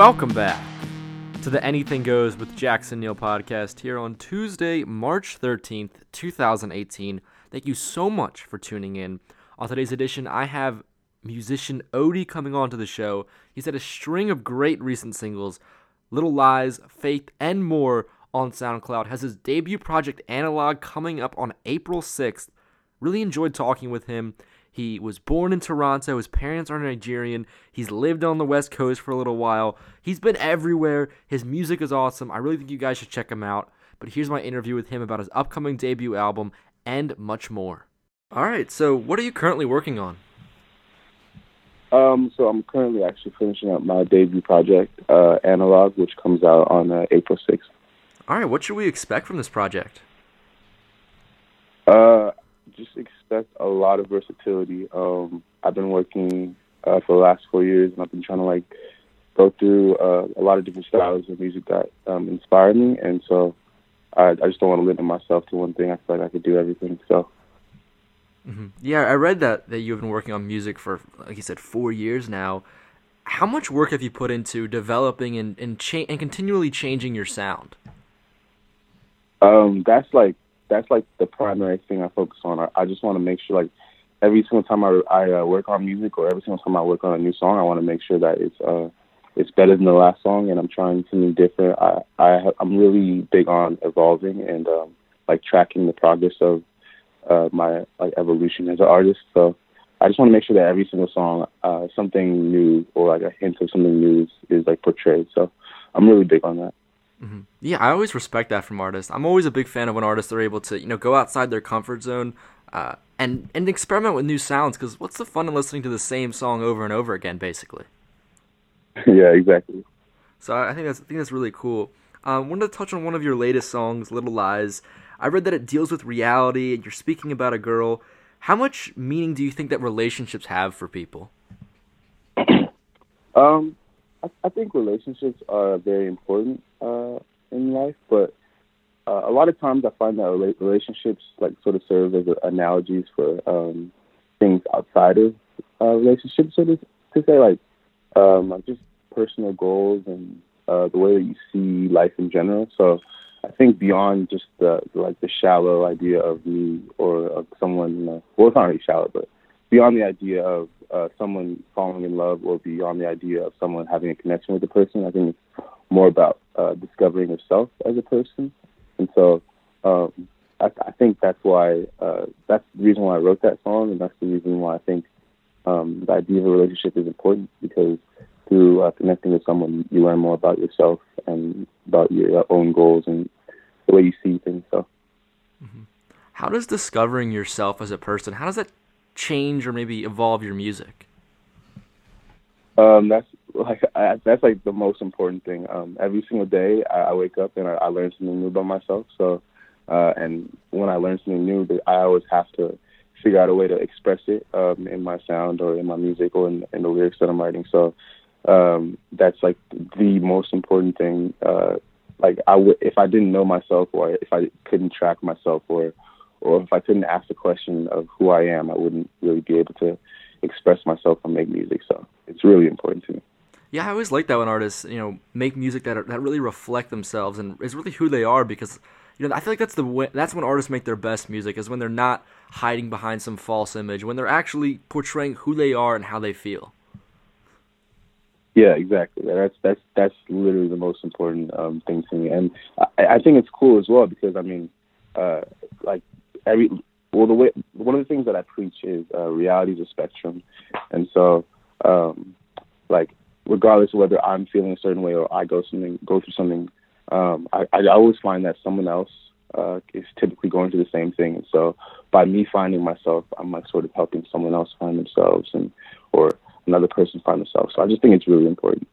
welcome back to the Anything Goes with Jackson Neill podcast here on Tuesday, March 13th, 2018. Thank you so much for tuning in. On today's edition, I have musician Odie coming on to the show. He's had a string of great recent singles Little Lies, Faith, and more on SoundCloud. Has his debut project Analogue coming up on April 6th. Really enjoyed talking with him. He was born in Toronto. His parents are Nigerian. He's lived on the West Coast for a little while. He's been everywhere. His music is awesome. I really think you guys should check him out. But here's my interview with him about his upcoming debut album and much more. All right, so what are you currently working on? Um, so I'm currently actually finishing up my debut project, uh, Analogue, which comes out on uh, April 6th. All right, what should we expect from this project? Uh, just expect a lot of versatility. Um, I've been working uh, for the last four years, and I've been trying to like go through uh, a lot of different styles of music that um, inspire me, and so I, I just don't want to limit myself to one thing. I feel like I could do everything. So. Mm-hmm. Yeah, I read that that you've been working on music for, like you said, four years now. How much work have you put into developing and and, cha- and continually changing your sound? Um, that's like that's like the primary thing I focus on. I, I just want to make sure like every single time I I uh, work on music or every single time I work on a new song, I want to make sure that it's uh it's better than the last song, and I'm trying something different. I I I'm really big on evolving and um, like tracking the progress of uh, my like evolution as an artist. So I just want to make sure that every single song, uh, something new or like a hint of something new is, is like portrayed. So I'm really big on that. Mm-hmm. Yeah, I always respect that from artists. I'm always a big fan of when artists are able to, you know, go outside their comfort zone uh, and and experiment with new sounds. Because what's the fun in listening to the same song over and over again, basically? yeah, exactly. So I think that's I think that's really cool. Um, wanted to touch on one of your latest songs, "Little Lies." I read that it deals with reality, and you're speaking about a girl. How much meaning do you think that relationships have for people? um, I, I think relationships are very important uh, in life, but uh, a lot of times I find that relationships like sort of serve as analogies for um, things outside of uh, relationships, so to, to say, like um, just personal goals and uh, the way that you see life in general. So I think beyond just the like the shallow idea of me or of someone, you know, well, it's not really shallow, but beyond the idea of uh, someone falling in love or beyond the idea of someone having a connection with the person. I think it's more about uh, discovering yourself as a person. And so um, I, I think that's why uh, that's the reason why I wrote that song, and that's the reason why I think um, the idea of a relationship is important because through uh, connecting with someone, you learn more about yourself and about your own goals and the way you see things. So. Mm-hmm. How does discovering yourself as a person, how does that change or maybe evolve your music? Um, that's like I, that's like the most important thing. Um, every single day, I, I wake up and I, I learn something new about myself. So, uh, and when I learn something new, I always have to figure out a way to express it um, in my sound or in my music or in, in the lyrics that I'm writing. So, um, that's like the most important thing. Uh, like I if I didn't know myself or if I couldn't track myself or or if I couldn't ask the question of who I am, I wouldn't really be able to express myself and make music. So it's really important to me. Yeah, I always like that when artists, you know, make music that are, that really reflect themselves and is really who they are because you know, I feel like that's the way, that's when artists make their best music is when they're not hiding behind some false image, when they're actually portraying who they are and how they feel. Yeah, exactly. That's that's that's literally the most important um, thing to me, and I, I think it's cool as well because I mean, uh, like every well, the way one of the things that I preach is uh, reality is a spectrum, and so um, like regardless of whether I'm feeling a certain way or I go something go through something, um, I, I always find that someone else uh, is typically going through the same thing, and so by me finding myself, I'm like sort of helping someone else find themselves, and or another person find themselves. So I just think it's really important.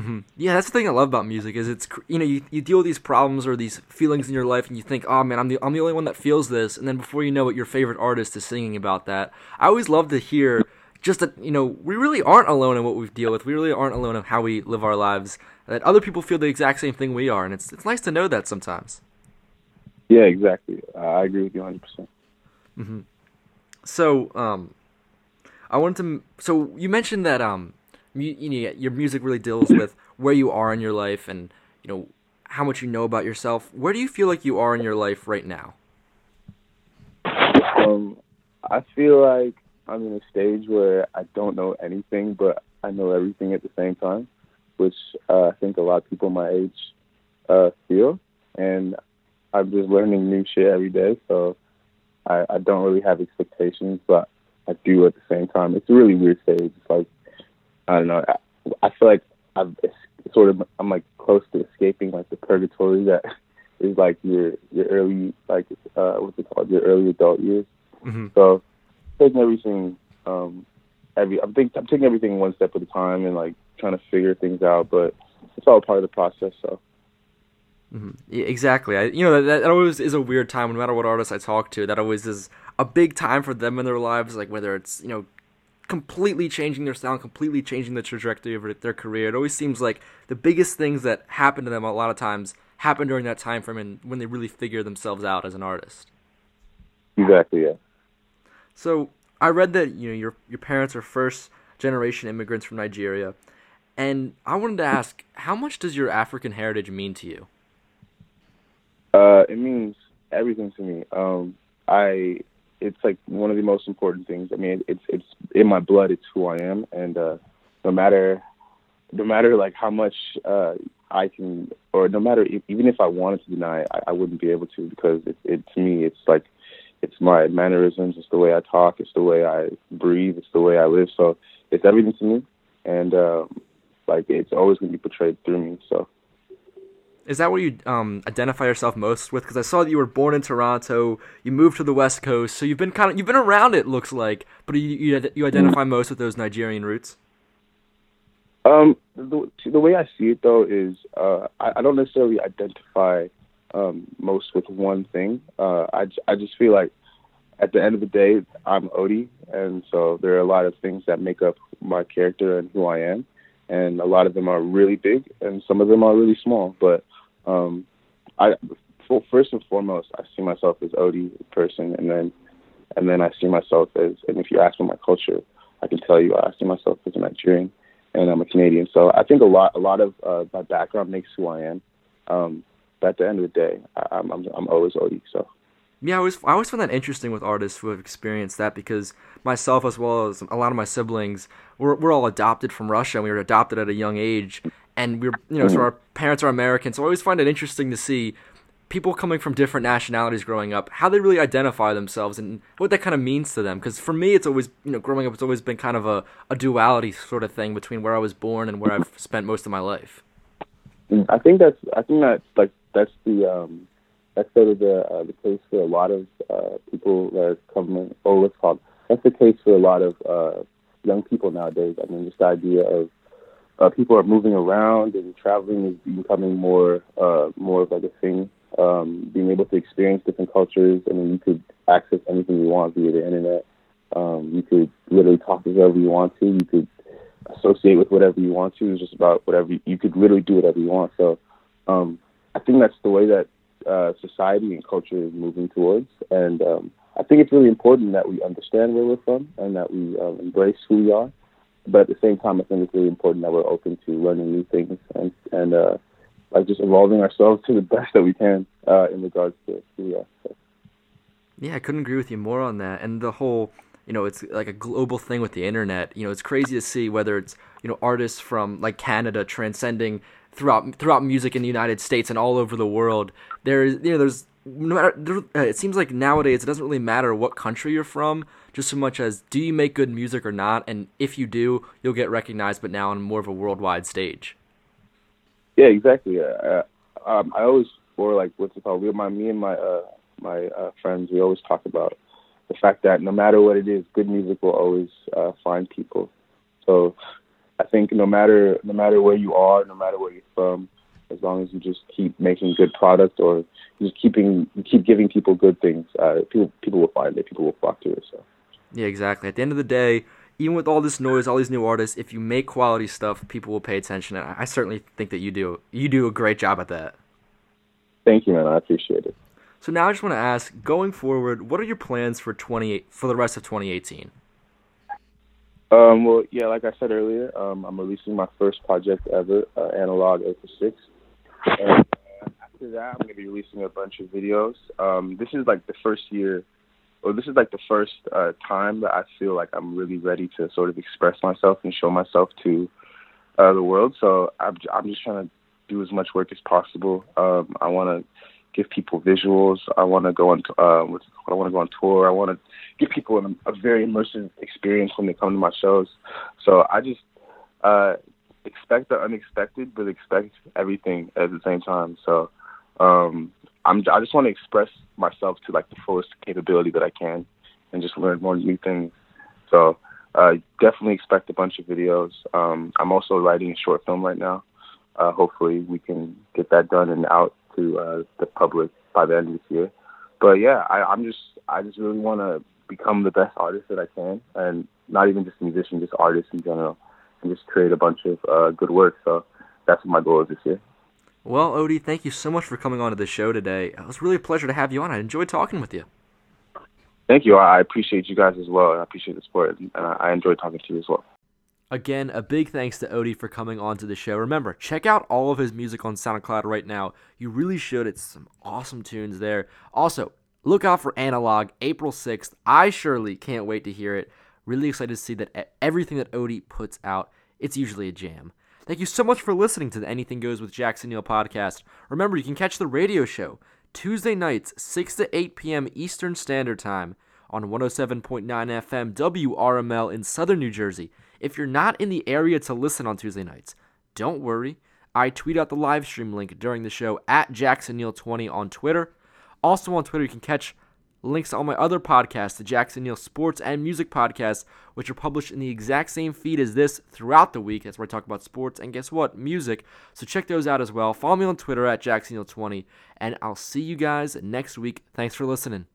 Mm-hmm. Yeah, that's the thing I love about music is it's you know you, you deal with these problems or these feelings in your life and you think oh man I'm the I'm the only one that feels this and then before you know it your favorite artist is singing about that. I always love to hear just that you know we really aren't alone in what we deal with. We really aren't alone in how we live our lives. That other people feel the exact same thing we are and it's it's nice to know that sometimes. Yeah, exactly. Uh, I agree with you 100. percent Mm-hmm. So um, I wanted to. So you mentioned that um, you, know, your music really deals with where you are in your life and you know how much you know about yourself. Where do you feel like you are in your life right now? Um, I feel like I'm in a stage where I don't know anything, but I know everything at the same time, which uh, I think a lot of people my age uh, feel. And I'm just learning new shit every day, so I, I don't really have expectations, but I do at the same time. It's a really weird stage. It's like I don't know. I, I feel like I've sort of I'm like close to escaping like the purgatory that is like your your early like uh what's it called your early adult years. Mm-hmm. So taking everything um every I'm think I'm taking everything one step at a time and like trying to figure things out, but it's all part of the process. So. Mm-hmm. Yeah, exactly. I, you know that, that always is a weird time. No matter what artist I talk to, that always is a big time for them in their lives. Like whether it's you know completely changing their sound, completely changing the trajectory of their career. It always seems like the biggest things that happen to them a lot of times happen during that time frame and when they really figure themselves out as an artist. Exactly. Yeah. So I read that you know your your parents are first generation immigrants from Nigeria, and I wanted to ask, how much does your African heritage mean to you? Uh, it means everything to me. Um, I it's like one of the most important things. I mean, it's it's in my blood. It's who I am, and uh, no matter no matter like how much uh, I can, or no matter if, even if I wanted to deny, it, I, I wouldn't be able to because it, it to me it's like it's my mannerisms, it's the way I talk, it's the way I breathe, it's the way I live. So it's everything to me, and um, like it's always going to be portrayed through me. So. Is that what you um, identify yourself most with? Because I saw that you were born in Toronto, you moved to the West Coast, so you've been kind of you've been around it. Looks like, but you you, you identify most with those Nigerian roots. Um, the, the way I see it though is uh, I, I don't necessarily identify um, most with one thing. Uh, I I just feel like at the end of the day, I'm Odie, and so there are a lot of things that make up my character and who I am, and a lot of them are really big, and some of them are really small. But um, I well, first and foremost, I see myself as Odie person, and then and then I see myself as, and if you ask me my culture, I can tell you I see myself as a Nigerian, and I'm a Canadian. So I think a lot a lot of uh, my background makes who I am. Um, but at the end of the day, I, I'm I'm, I'm always Odie. So. Yeah, I always I always find that interesting with artists who have experienced that because myself as well as a lot of my siblings we're we're all adopted from Russia and we were adopted at a young age and we're you know so our parents are American so I always find it interesting to see people coming from different nationalities growing up how they really identify themselves and what that kind of means to them because for me it's always you know growing up it's always been kind of a, a duality sort of thing between where I was born and where I've spent most of my life. I think that's I think that's like that's the um that's sort of the uh, the case for a lot of uh, people that are coming. Or what's called that's the case for a lot of uh, young people nowadays. I mean, just the idea of uh, people are moving around and traveling is becoming more uh, more of like a thing. Um, being able to experience different cultures. I mean, you could access anything you want via the internet. Um, you could literally talk to whoever you want to. You could associate with whatever you want to. It's just about whatever you, you could literally do whatever you want. So um, I think that's the way that uh, society and culture is moving towards. And um, I think it's really important that we understand where we're from and that we um, embrace who we are. But at the same time, I think it's really important that we're open to learning new things and and uh, like just evolving ourselves to the best that we can uh, in regards to we are. Yeah, I couldn't agree with you more on that. And the whole, you know, it's like a global thing with the internet. You know, it's crazy to see whether it's you know artists from like Canada transcending throughout throughout music in the United States and all over the world. There's you know there's no matter uh, it seems like nowadays it doesn't really matter what country you're from, just so much as do you make good music or not, and if you do, you'll get recognized, but now on more of a worldwide stage. Yeah, exactly. Uh, um, I always or like what's it called? We, my me and my uh, my uh, friends, we always talk about the fact that no matter what it is, good music will always uh, find people. So I think no matter no matter where you are, no matter where you're from, as long as you just keep making good product or just keeping you keep giving people good things, uh, people people will find it. People will flock to it. So. Yeah, exactly. At the end of the day, even with all this noise, all these new artists, if you make quality stuff, people will pay attention. And I certainly think that you do. You do a great job at that. Thank you, man. I appreciate it. So now I just want to ask, going forward, what are your plans for twenty for the rest of 2018? Um, well, yeah, like I said earlier, um, I'm releasing my first project ever, uh, Analogue April 6. And uh, after that, I'm going to be releasing a bunch of videos. Um, this is like the first year, or this is like the first uh, time that I feel like I'm really ready to sort of express myself and show myself to uh, the world. So I'm, I'm just trying to do as much work as possible. Um, I want to give people visuals. I want to go on. Uh, I want to go on tour. I want to give people an, a very immersive experience when they come to my shows. So I just uh, expect the unexpected, but expect everything at the same time. So um, I'm. I just want to express myself to like the fullest capability that I can, and just learn more new things. So uh, definitely expect a bunch of videos. Um, I'm also writing a short film right now. Uh, hopefully, we can get that done and out to uh, the public by the end of this year. But yeah, I, I'm just I just really want to become the best artist that I can, and not even just musician, just artist in general, and just create a bunch of uh, good work. So that's what my goal is this year. Well, Odie, thank you so much for coming on to the show today. It was really a pleasure to have you on. I enjoyed talking with you. Thank you. I appreciate you guys as well. I appreciate the support, and I enjoyed talking to you as well. Again, a big thanks to Odie for coming on to the show. Remember, check out all of his music on SoundCloud right now. You really should. It's some awesome tunes there. Also, look out for Analogue April 6th. I surely can't wait to hear it. Really excited to see that everything that Odie puts out, it's usually a jam. Thank you so much for listening to the Anything Goes with Jackson Neill podcast. Remember, you can catch the radio show Tuesday nights, 6 to 8 p.m. Eastern Standard Time on 107.9 FM WRML in Southern New Jersey. If you're not in the area to listen on Tuesday nights, don't worry. I tweet out the live stream link during the show at JacksonNeill20 on Twitter. Also on Twitter, you can catch links to all my other podcasts, the Jackson Neill Sports and Music Podcasts, which are published in the exact same feed as this throughout the week. That's where I talk about sports and guess what? Music. So check those out as well. Follow me on Twitter at JacksonNeill20, and I'll see you guys next week. Thanks for listening.